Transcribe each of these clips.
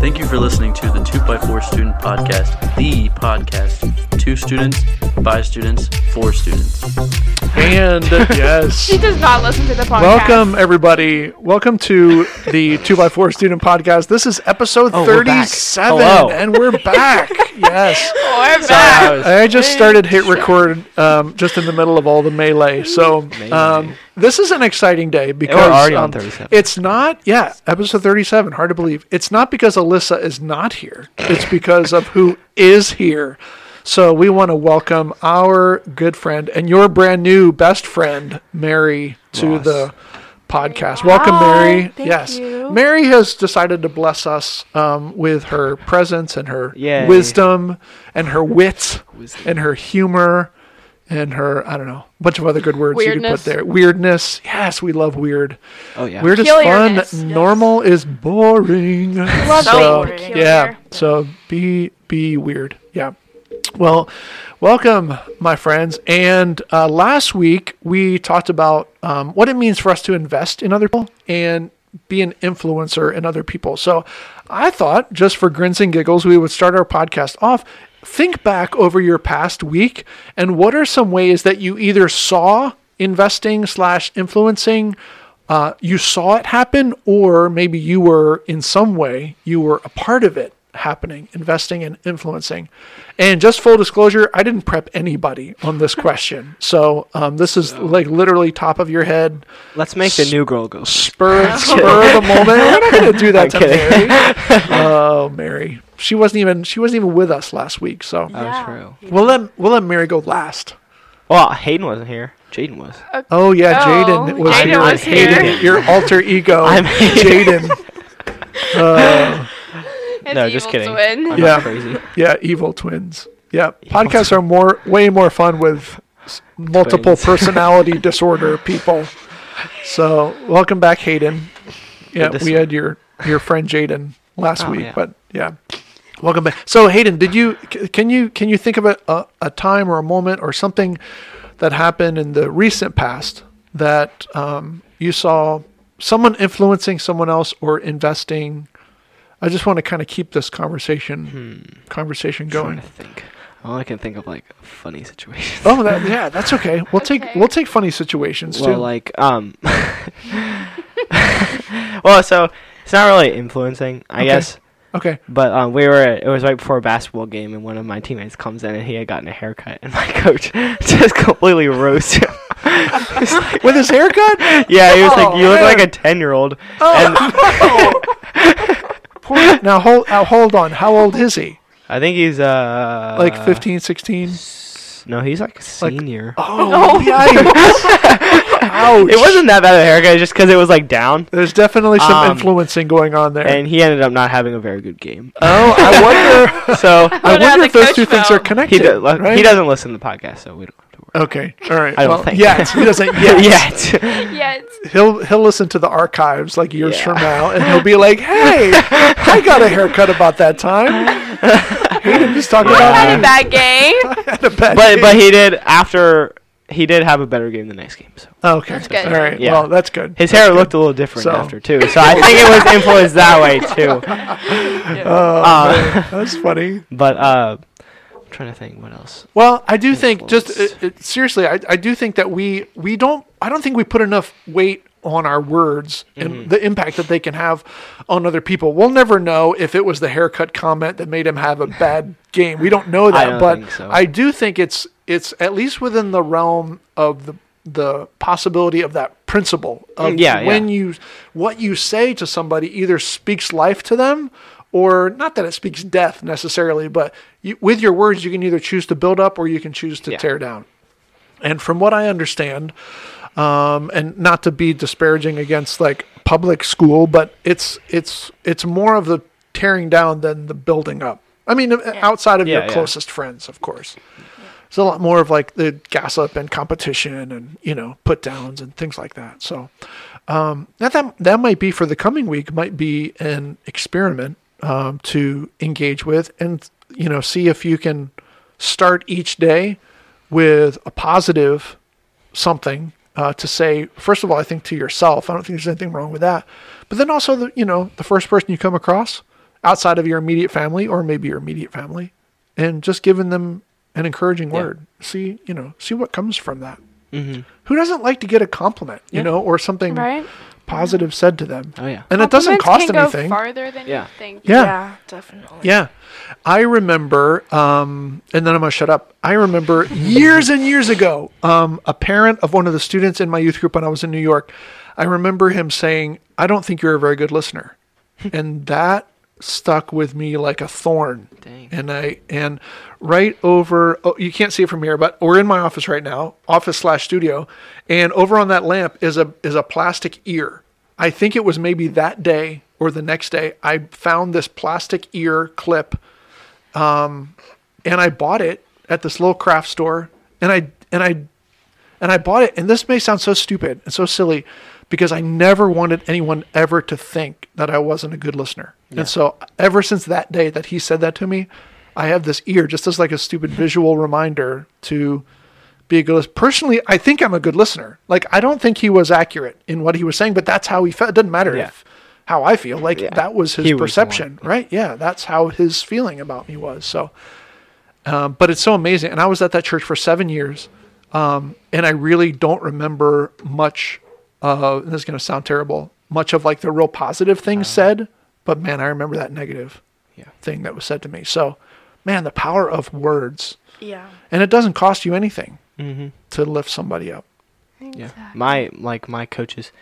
Thank you for listening to the 2x4 Student Podcast, the podcast. Two students, by students, for students. And yes. she does not listen to the podcast. Welcome, everybody. Welcome to the 2x4 Student Podcast. This is episode Oh, we're 37, and we're back. yes. We're back. I just started hit record um, just in the middle of all the melee. So um, this is an exciting day because already on um, 37. it's not, yeah, episode 37. Hard to believe. It's not because Alyssa is not here, it's because of who is here. So we want to welcome our good friend and your brand new best friend, Mary, to Ross. the podcast. Welcome, Mary. Thank yes, you. Mary has decided to bless us um, with her presence and her Yay. wisdom and her wit and her humor and her I don't know a bunch of other good words you could put there. Weirdness. Yes, we love weird. Oh yeah. Weird is fun. Yes. Normal is boring. Love so being yeah. So be be weird. Yeah. Well, welcome, my friends. And uh, last week we talked about um, what it means for us to invest in other people and be an influencer in other people. So I thought, just for grins and giggles, we would start our podcast off. Think back over your past week and what are some ways that you either saw investing slash influencing uh, you saw it happen, or maybe you were in some way you were a part of it happening, investing and influencing. And just full disclosure, I didn't prep anybody on this question, so um, this is like literally top of your head, Let's make the new girl go. spur spur of the moment. We're not gonna do that I'm to kidding. Mary. Oh, Mary, she wasn't even she wasn't even with us last week, so Oh, true. we'll let we'll let Mary go last. Well, Hayden wasn't here. Jaden was. Oh yeah, Oh, Jaden was Jaden here. was Hated here. it. Your alter ego, I'm- Jaden. Uh, His no, just kidding. twin. I'm Yeah. not crazy. Yeah, evil twins. Yeah, podcasts are more way more fun with multiple Twins. personality disorder people. So, welcome back, Hayden. Yeah, we had your your friend Jaden last Oh, week, yeah. but yeah, welcome back. So, Hayden, did you can you can you think of a, a a time or a moment or something that happened in the recent past that um, you saw someone influencing someone else or investing? I just want to kind of keep this conversation conversation going. to think. All I can think of like funny situations. Oh, that, yeah, that's okay. We'll take we'll take funny situations well, too. like um. well, so it's not really influencing, I Okay. guess. okay. But um, we were. It was right before a basketball game, and one of my teammates comes in, and he had gotten a haircut, and my coach just completely roasted him. With his haircut? yeah, he was like, Oh, "You look like a ten-year-old." Poor, now hold now hold on. How old is he? I think he's uh Like 15, 16? No, he's like a senior. Oh, yikes. Ouch. It wasn't that bad of a haircut, just because it was like down, There's definitely some Um, influencing going on there. and he ended up not having a very good game. oh, I wonder. So I Wonder how wonder the if those coach two things felt. are connected. he do, right? he doesn't listen to the podcast, so we don't have to worry. Okay, all right. I don't well, think. Yet he doesn't yet. Yet. Yes. He'll he'll listen to the archives like years Yeah. from now, and he'll be like, "Hey, I got a haircut about that time." Hayden just talking I about had a bad game. had a bad but day. but he did after he did have a better game the next game. So Oh, okay. That's good. All right. Yeah. Well, that's good. his That's hair good. looked a little different So- after too. So I think it was influenced that way too. Oh, Uh, man, that's funny. But uh, I'm trying to think what else. Well, I do think just it, it, seriously, I, I do think that we we don't. I don't think we put enough weight on our words and Mm-hmm. the impact that they can have on other people. We'll never know if it was the haircut comment that made him have a bad game. We don't know that, don't but so. I do think it's it's at least within the realm of the the possibility of that principle of Mm, yeah, when yeah. you what you say to somebody either speaks life to them or not that it speaks death necessarily but you, with your words you can either choose to build up or you can choose to Yeah. tear down. And from what i understand um, and not to be disparaging against like public school but it's it's it's more of the tearing down than the building up. I mean outside of Yeah, your yeah. closest friends of course. It's a lot more of like the gossip and competition and you know put downs and things like that. So um, that, that that might be for the coming week might be an experiment um, to engage with and you know see if you can start each day with a positive something uh, to say, first of all, I think to yourself, I don't think there's anything wrong with that. But then also, the, you know, the first person you come across outside of your immediate family or maybe your immediate family, and just giving them an encouraging Yeah. word. See, you know, see what comes from that. Mm-hmm. Who doesn't like to get a compliment, you Yeah. know, or something Right? Positive said to them? Oh yeah. And it doesn't cost can anything. Go farther than Yeah. you think. Yeah. definitely. Yeah. I remember, um, and then I'm going to shut up. I remember years and years ago, um, a parent of one of the students in my youth group when I was in New York, I remember him saying, I don't think you're a very good listener. and that stuck with me like a thorn. Dang. And I, and right over, oh, you can't see it from here, but we're in my office right now, office slash studio. And over on that lamp is a, is a plastic ear. I think it was maybe that day or the next day, I found this plastic ear clip um, and I bought it at this little craft store, and I and I and I bought it. And this may sound so stupid and so silly, because I never wanted anyone ever to think that I wasn't a good listener. And so ever since that day that he said that to me, I have this ear just as like a stupid visual reminder to be a good listener. Personally, I think I'm a good listener. Like I don't think he was accurate in what he was saying, but that's how he felt. It doesn't matter Yeah. if how I feel. Like Yeah. that was his He was perception, right? Yeah, that's how his feeling about me was. So, um, but it's so amazing. And I was at that church for seven years, um, and I really don't remember much. Uh, and this is going to sound terrible. Much of like the real positive things said, but man, I remember that negative Yeah. thing that was said to me. So, man, the power of words, Yeah. and it doesn't cost you anything Mm-hmm. to lift somebody up. Yeah. My like my coaches,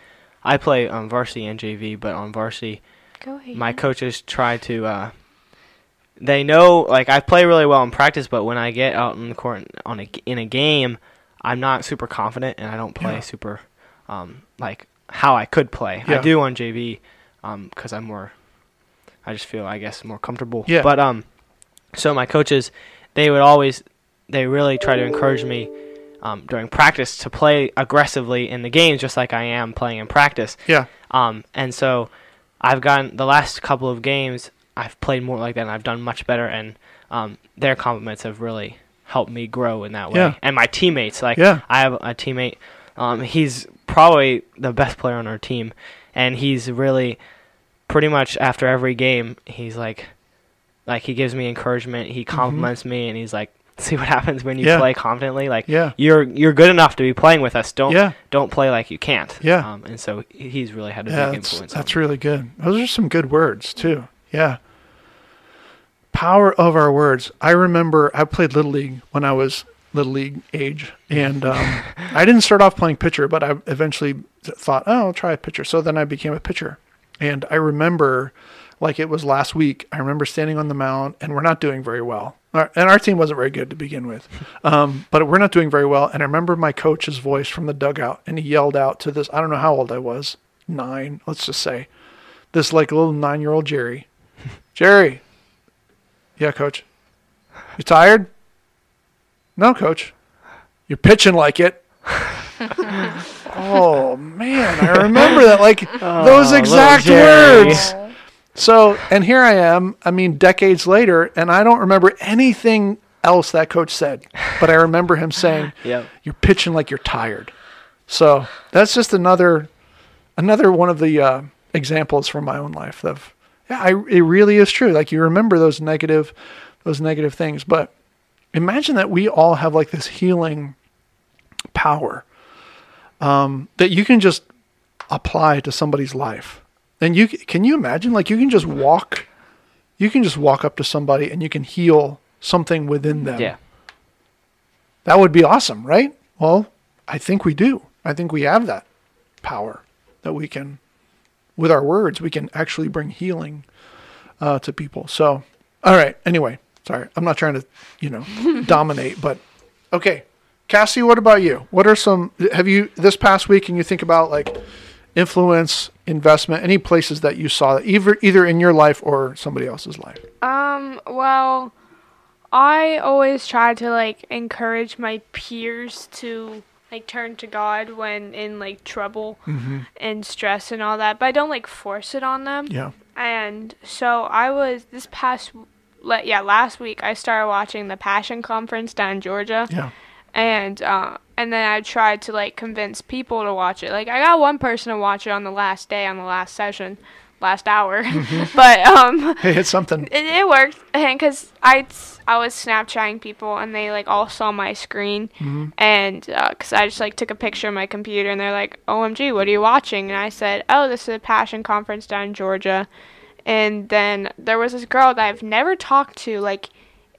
I play on varsity and JV, but on varsity, Go ahead. my coaches try to. uh They know like I play really well in practice, but when I get out in the court on a in a game, I'm not super confident and I don't play Yeah. super, um like how I could play. Yeah. I do on JV, um because I'm more. I just feel I guess more comfortable. Yeah. But um, so my coaches, they would always, they really try to encourage me. Um, during practice to play aggressively in the games, just like I am playing in practice. Yeah, Um, and so I've gotten the last couple of games, I've played more like that and I've done much better. And um, their compliments have really helped me grow in that way. Yeah. And my teammates, like, Yeah. I have a teammate, um, he's probably the best player on our team. And he's really, pretty much after every game, he's like, like he gives me encouragement. He compliments me, and he's like, "See what happens when you Mm-hmm. Yeah. play confidently. Like, Yeah. you're you're good enough to be playing with us. Don't Yeah. don't play like you can't. Yeah. Um, and so he's really had a yeah, big influence. that's really good. Those are some good words too. Yeah. Power of our words. I remember I played little league when I was little league age, and um, I didn't start off playing pitcher, but I eventually thought, oh, I'll try a pitcher. So then I became a pitcher, and I remember, like it was last week. I remember standing on the mound, and we're not doing very well. And our team wasn't very good to begin with, um, but we're not doing very well. And I remember my coach's voice from the dugout, and he yelled out to this. I don't know how old I was, nine, let's just say, this like little nine-year-old Jerry, Jerry. Yeah, coach. You tired? No, coach. You're pitching like it. oh man, I remember that like those exact words. So, and here I am, I mean decades later, and I don't remember anything else that coach said, but I remember him saying, Yep. "You're pitching like you're tired." So, that's just another another one of the uh, examples from my own life of yeah, I, it really is true. Like you remember those negative, those negative things, but imagine that we all have like this healing power um, that you can just apply to somebody's life. And you can you imagine like you can just walk, you can just walk up to somebody and you can heal something within them. Yeah. That would be awesome, right? Well, I think we do. I think we have that power that we can, with our words, we can actually bring healing uh, to people. So, all right. Anyway, sorry, I'm not trying to, you know, dominate, but okay. Cassie, what about you? What are some, have you, this past week, and you think about like influence, investment, any places that you saw, either, either in your life or somebody else's life? Um, well, I always try to like encourage my peers to like turn to God when in like trouble and stress and all that, but I don't like force it on them. Yeah. And so I was this past le- yeah, last week I started watching the Passion Conference down in Georgia. Yeah. And uh and then I tried to like convince people to watch it. Like I got one person to watch it on the last day on the last session, last hour, but um, Hey, it's something. it, it worked because I I was Snapchatting people and they like all saw my screen and because I just like took a picture of my computer and they're like, "OMG, what are you watching?" And I said, "Oh, this is a Passion conference down in Georgia." And then there was this girl that I've never talked to, like,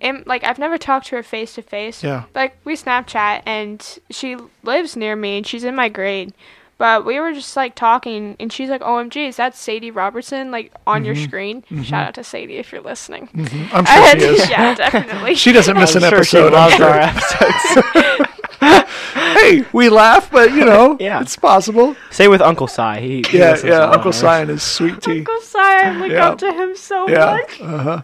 in, like I've never talked to her face to face. Yeah. Like we Snapchat and she lives near me and she's in my grade. But we were just like talking, and she's like, "OMG, is that Sadie Robertson like on your mm-hmm. screen?" Mm-hmm. Shout out to Sadie if you're listening. Mm-hmm. I'm sure And- she is. yeah, definitely. She doesn't miss I'm an sure episode. I'm loves our episodes. Hey, we laugh, but you know, Yeah. it's possible. Same with Uncle Si. He, he Yeah, yeah. Uncle ours. Si and his sweet tea. Uncle Si, I look Yeah. up to him so Yeah. much. Uh huh.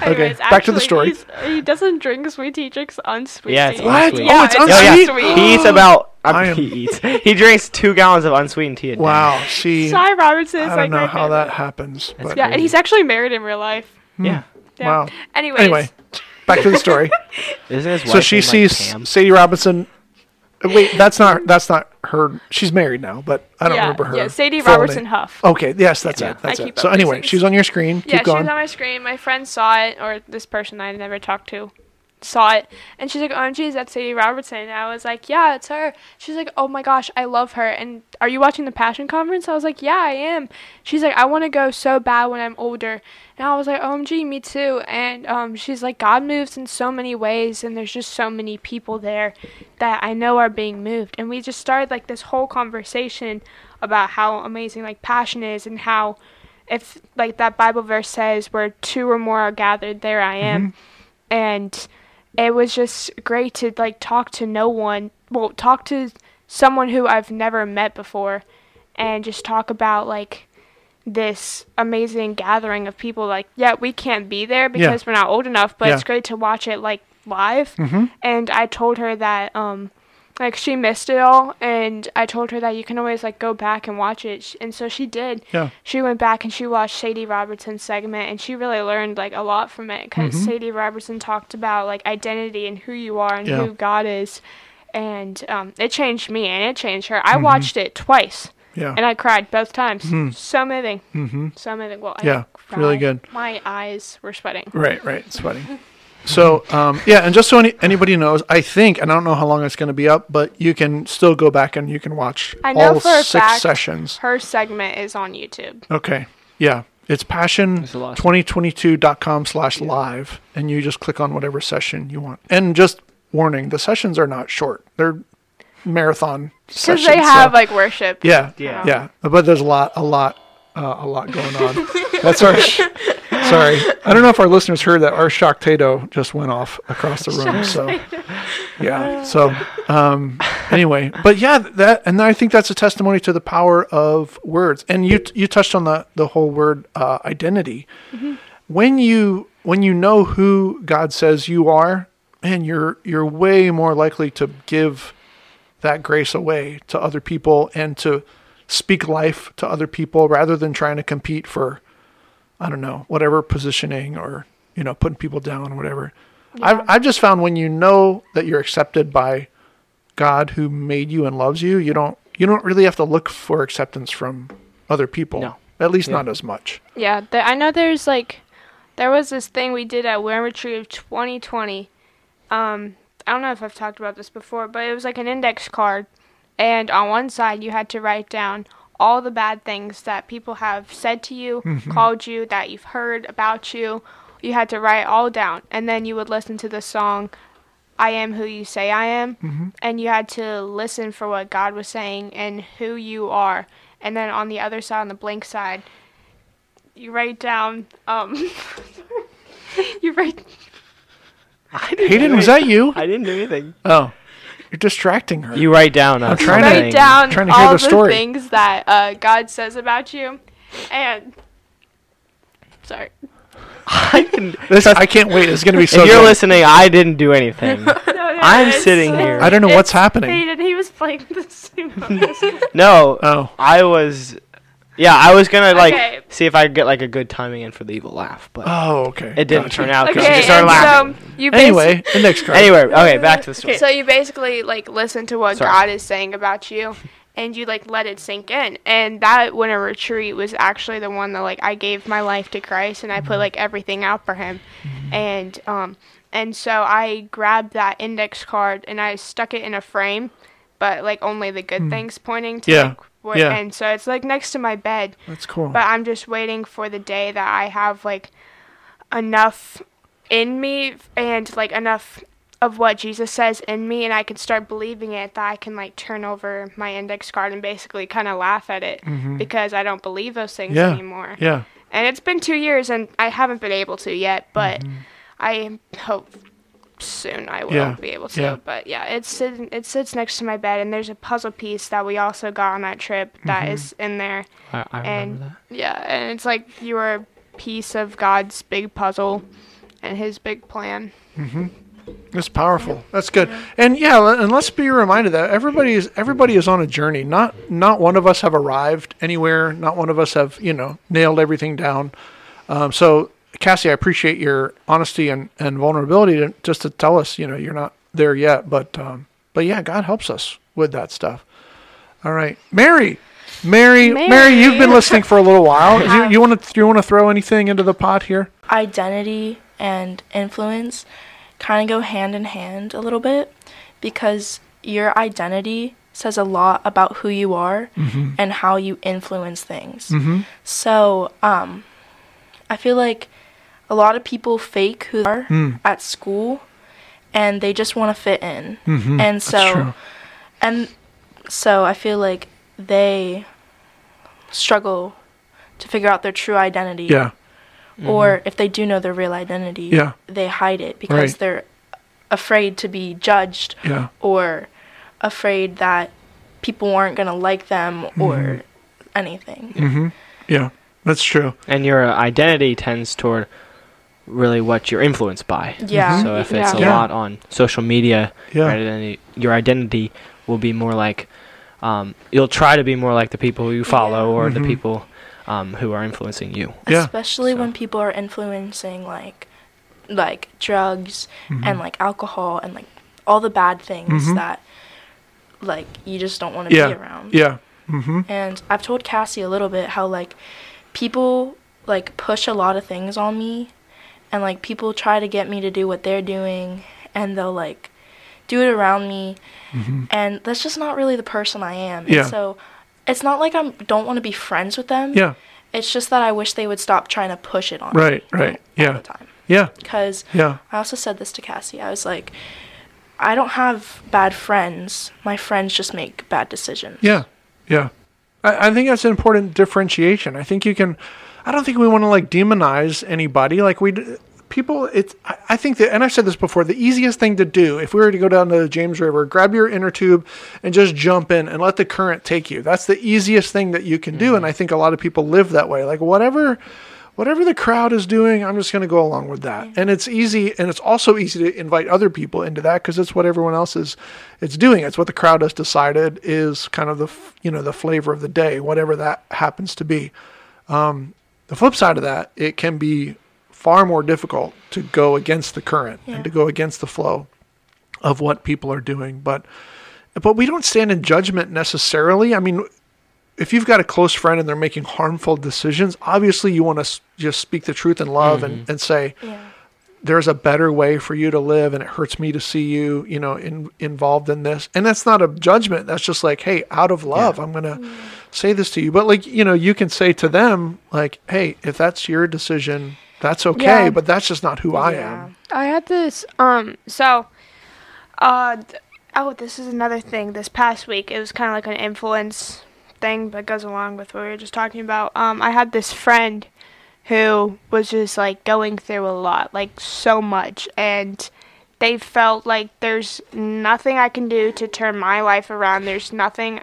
Anyways, back to the story. He doesn't drink sweet tea; he drinks unsweet Yeah, it's tea. What? unsweet. Yeah, Oh, it's it's Oh, yeah. unsweet. He eats about. I am- He eats. He drinks two gallons of unsweetened tea a day. Wow. She. Si Robertson is I don't like know my how favorite. that happens. But Yeah, and he's actually married in real life. Yeah. Yeah. Wow. Anyways, Anyway, back to the story. Isn't his so she named, like, sees Pam? Sadie Robinson. Wait, that's not that's not her. She's married now, but I don't yeah, remember her. yeah, Sadie Robertson name. Huff. Okay, yes, that's Yeah. it. That's it. So anyway, she's on your screen. Keep yeah, she going. was on my screen. My friend saw it, or this person I never talked to saw it, and she's like, "OMG, is that Sadie Robertson?" And I was like, "Yeah, it's her." She's like, "Oh my gosh, I love her." And are you watching the Passion Conference? I was like, "Yeah, I am." She's like, "I want to go so bad when I'm older." And I was like, "OMG, me too." And um, she's like, "God moves in so many ways, and there's just so many people there that I know are being moved." And we just started like this whole conversation about how amazing like passion is and how if like that Bible verse says where two or more are gathered, there I am. And it was just great to like talk to no one, well, talk to someone who I've never met before and just talk about like this amazing gathering of people like yeah, we can't be there because we're not old enough, but Yeah. it's great to watch it like live. Mm-hmm. And I told her that um like she missed it all and I told her that you can always like go back and watch it. And so she did Yeah. she went back and she watched Sadie Robertson's segment and she really learned like a lot from it because Mhm. Sadie Robertson talked about like identity and who you are and Yeah. who God is, and um, it changed me and it changed her. I Mhm. watched it twice Yeah. and I cried both times. Mhm. So moving, Mm-hmm. so moving. Well, I Yeah, didn't really good. My eyes were sweating. Right, right. Funny. So, um, yeah, and just so any, anybody knows, I think, and I don't know how long it's going to be up, but you can still go back and you can watch I know all for a six fact sessions. Her segment is on YouTube. Okay. Yeah. It's There's a lot. passion2022.com slash live, and you just click on whatever session you want. And just warning, the sessions are not short. They're marathon Because they have so- like worship. yeah, Yeah. yeah. But there's a lot, a lot, uh, a lot going on. That's our. Sh- sorry, I don't know if our listeners heard that our shock Tato just went off across the room. So, yeah. So, um, anyway, but yeah, that and I think that's a testimony to the power of words. And you you touched on the the whole word uh, identity. When you when you know who God says you are, and you're you're way more likely to give that grace away to other people and to speak life to other people rather than trying to compete for I don't know, whatever positioning or, you know, putting people down or whatever. I've I've just found when you know that you're accepted by God who made you and loves you, you don't you don't really have to look for acceptance from other people. No. At least Yeah. not as much. Yeah, th- I know there's like, there was this thing we did at Winter Retreat 2020. Um, I don't know if I've talked about this before, but it was like an index card, and on one side you had to write down all the bad things that people have said to you, called you, that you've heard about you. You had to write all down, and then you would listen to the song I am who you say I am, and you had to listen for what God was saying and who you are. And then on the other side, on the blank side, you write down um you write I didn't Hayden, was that you? I didn't do anything. Oh. You're distracting her. You write down. I'm trying to- write down trying to hear all the story. things that uh, God says about you and sorry I didn't. this I can't wait. It's gonna be so if you're good. listening, I didn't do anything. No, no, I'm it's- sitting here. I don't know what's it's happening. Hayden, he was playing the same no, Oh. I was. Yeah, I was gonna like Okay. see if I could get like a good timing in for the evil laugh, but Oh, okay. it didn't Gotcha. turn out because Okay, she started and laughing. so you Anyway, index card. anyway, okay, back to the story. So you basically like listen to what Sorry. God is saying about you and you like let it sink in. And that winter retreat was actually the one that like I gave my life to Christ and I put mm-hmm. like everything out for him. Mm-hmm. And um and so I grabbed that index card and I stuck it in a frame, but like only the good hmm. things pointing to Yeah. like what Yeah. and so it's like next to my bed. That's cool. But I'm just waiting for the day that I have like enough in me and like enough of what Jesus says in me and I can start believing it that I can like turn over my index card and basically kind of laugh at it because I don't believe those things Mm-hmm. Yeah. anymore. yeah. And it's been 2 years and I haven't been able to yet, but Mm-hmm. I hope soon I will Yeah. be able to. Yeah. But yeah, it's sitting, it sits next to my bed and there's a puzzle piece that we also got on that trip that Mm-hmm. is in there. I, I remember And that. yeah, and it's like you are a piece of God's big puzzle and his big plan. Mm-hmm. That's powerful. That's good. And yeah, and let's be reminded that everybody is everybody is on a journey. Not not one of us have arrived anywhere. Not one of us have you know nailed everything down. Um, so Cassie, I appreciate your honesty and, and vulnerability to, just to tell us you know you're not there yet. But um, but yeah, God helps us with that stuff. All right, Mary. Mary, Mary, Mary. you've been listening for a little while. you, you want to you want to throw anything into the pot here? identity and influence kind of go hand in hand a little bit because your identity says a lot about who you are and how you influence things. So, um, I feel like a lot of people fake who they are hmm. at school and they just want to fit in. Mm-hmm. And so, and so I feel like they struggle to figure out their true identity Yeah, mm-hmm. or if they do know their real identity, Yeah. they hide it because Right. they're afraid to be judged yeah, or afraid that people aren't going to like them Mm-hmm. or anything. Mm-hmm. yeah. That's true. And your uh, identity tends toward really what you're influenced by. Yeah. So if it's Yeah. a Yeah. lot on social media, Yeah. your identity, your identity will be more like um, you'll try to be more like the people you follow or Mhm. the people um, who are influencing you. Yeah. Especially So- when people are influencing like like drugs Mm-hmm. and like alcohol and like all the bad things Mhm. that like you just don't want to Yeah. be around. Yeah. Mm-hmm. And I've told Cassie a little bit how like people like push a lot of things on me and like people try to get me to do what they're doing and they'll like do it around me and that's just not really the person I am. Mm-hmm. Yeah. And so it's not like I don't want to be friends with them. Yeah. It's just that I wish they would stop trying to push it on Right, me right. Yeah. the time. Yeah. Because Yeah. I also said this to Cassie. I was like, I don't have bad friends. My friends just make bad decisions. Yeah. Yeah. I, I think that's an important differentiation. I think you can, I don't think we want to like demonize anybody. Like we, people, it's, I, I think that, and I've said this before, the easiest thing to do, if we were to go down to the James River, grab your inner tube and just jump in and let the current take you. That's the easiest thing that you can do. And I think a lot of people live that way. Like whatever, whatever the crowd is doing, I'm just going to go along with that. And it's easy, and it's also easy to invite other people into that because it's what everyone else is, it's doing. It's what the crowd has decided is kind of the, you know, the flavor of the day, whatever that happens to be. Um, the flip side of that, it can be far more difficult to go against the current Yeah. and to go against the flow of what people are doing. But, but we don't stand in judgment necessarily. I mean, if you've got a close friend and they're making harmful decisions, obviously you want to just speak the truth in love and, mm-hmm. and say, Yeah. there's a better way for you to live and it hurts me to see you, you know, in, involved in this. And that's not a judgment. That's just like, hey, out of love, I'm going to mm. Say this to you. But like, you know, you can say to them like, hey, if that's your decision, that's okay, Yeah. but that's just not who I Yeah. am. I had this um so uh th- oh this is another thing this past week it was kind of like an influence thing that goes along with what we were just talking about. Um I had this friend who was just like going through a lot, like so much and they felt like there's nothing I can do to turn my life around. There's nothing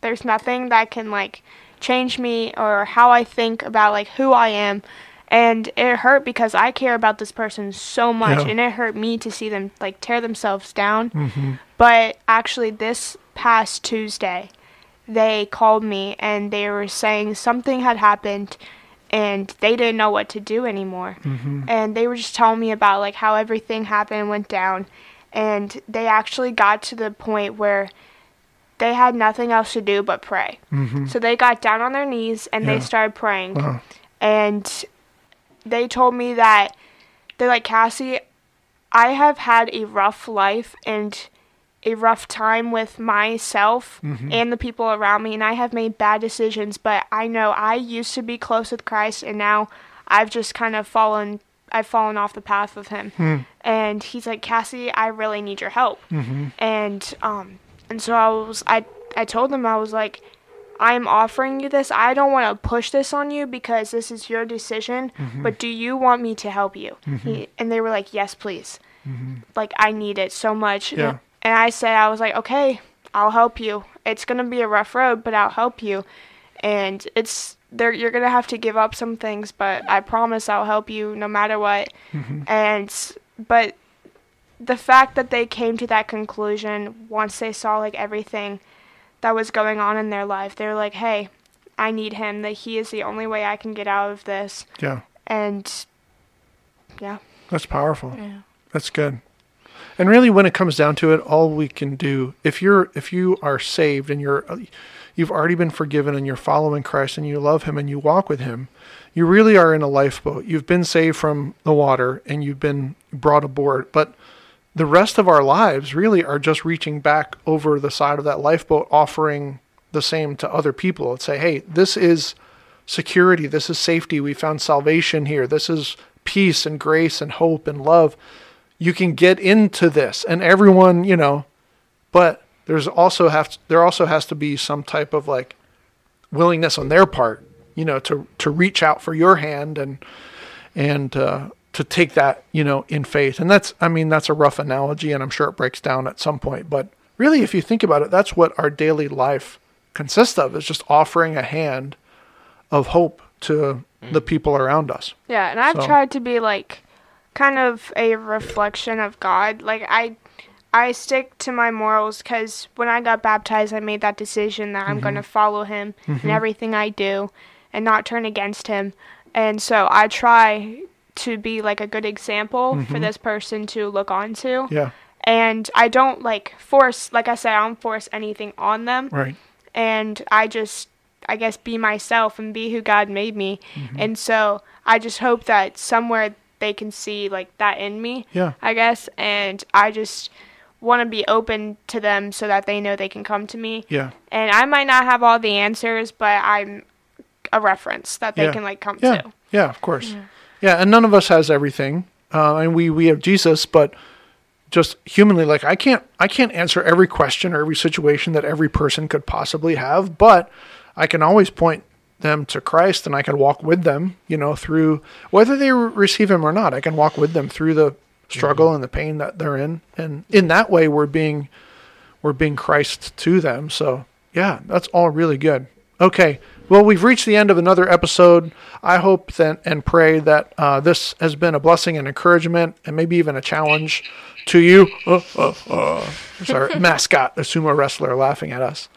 there's nothing that can like change me or how I think about like who I am. And it hurt because I care about this person so much Yeah. and it hurt me to see them like tear themselves down. Mm-hmm. But actually this past Tuesday they called me and they were saying something had happened and they didn't know what to do anymore. Mm-hmm. And they were just telling me about like how everything happened and went down. And they actually got to the point where they had nothing else to do but pray. Mm-hmm. So they got down on their knees and Yeah. they started praying. Wow. And they told me that they're like, Cassie, I have had a rough life and a rough time with myself mm-hmm. and the people around me, and I have made bad decisions. But I know I used to be close with Christ, and now I've just kind of fallen. I've fallen off the path with Him, hmm. and He's like, Cassie, I really need your help. Mm-hmm. And um, and so I was, I, I told them I was like, I'm offering you this. I don't want to push this on you because this is your decision, mm-hmm. but do you want me to help you? He, mm-hmm. and they were like, yes, please. Mm-hmm. Like, I need it so much. Yeah. And I said, I was like, okay, I'll help you. It's going to be a rough road, but I'll help you. And it's, there, you're going to have to give up some things, but I promise I'll help you no matter what. And, but the fact that they came to that conclusion once they saw like everything that was going on in their life, they were like, hey, I need him, that he is the only way I can get out of this. Yeah. And yeah. That's powerful. Yeah. That's good. And really, when it comes down to it, all we can do if you're if you are saved and you're you've already been forgiven and you're following Christ and you love Him and you walk with Him, you really are in a lifeboat. You've been saved from the water and you've been brought aboard, but the rest of our lives really are just reaching back over the side of that lifeboat, offering the same to other people and say, "Hey, this is security. This is safety. We found salvation here. This is peace and grace and hope and love. You can get into this." And everyone, you know, but there's also have to, there also has to be some type of like willingness on their part, you know, to to reach out for your hand and and uh, to take that, you know, in faith. And that's, I mean, that's a rough analogy, and I'm sure it breaks down at some point. But really, if you think about it, that's what our daily life consists of: is just offering a hand of hope to mm. the people around us. Yeah, and I've So- tried to be like kind of a reflection of God. Like I I stick to my morals cuz when I got baptized I made that decision that I'm going to mm-hmm. follow him in mm-hmm. everything I do and not turn against him. And so I try to be like a good example for this person to look on to. Yeah, And I don't like force like I said I don't force anything on them right. and I just I guess be myself and be who God made me. Mm-hmm. And so I just hope that somewhere they can see like that in me. Yeah. I guess and I just want to be open to them so that they know they can come to me. Yeah, And I might not have all the answers, but I'm a reference that they Yeah. can like come yeah, to. yeah. Of course. Yeah, and none of us has everything, uh, and we we have Jesus, but just humanly, like I can't I can't answer every question or every situation that every person could possibly have, but I can always point them to Christ, and I can walk with them, you know, through whether they re- receive Him or not. I can walk with them through the struggle and the pain that they're in, and in that way, we're being we're being Christ to them. So yeah, that's all really good. Okay, well, we've reached the end of another episode. I hope that and pray that uh, this has been a blessing and encouragement, and maybe even a challenge to you. Uh, uh, uh. There's our mascot, the sumo wrestler, laughing at us.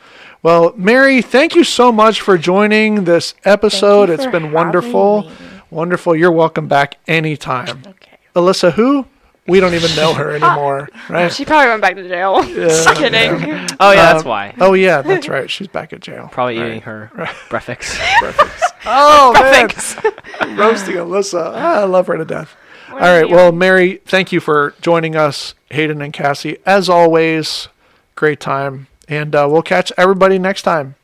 Well, Mary, thank you so much for joining this episode. It's been wonderful. me. Wonderful. You're welcome back anytime. Okay. Alyssa, who? We don't even know her anymore, right? She probably went back to jail. Just kidding. Oh yeah, that's Um, why. Oh yeah, that's right. She's back at jail. Probably Right. eating her breakfast. Oh man, roasting Alyssa. Ah, I love her to death. All right. Well, Mary, thank you for joining us, Hayden and Cassie. As always, great time, and uh, we'll catch everybody next time.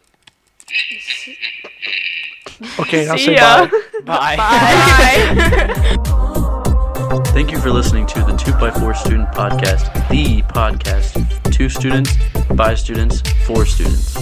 Okay, now See say ya. bye. Bye. Thank you for listening to Two by Four Student Podcast, the podcast Two students, by students, for students.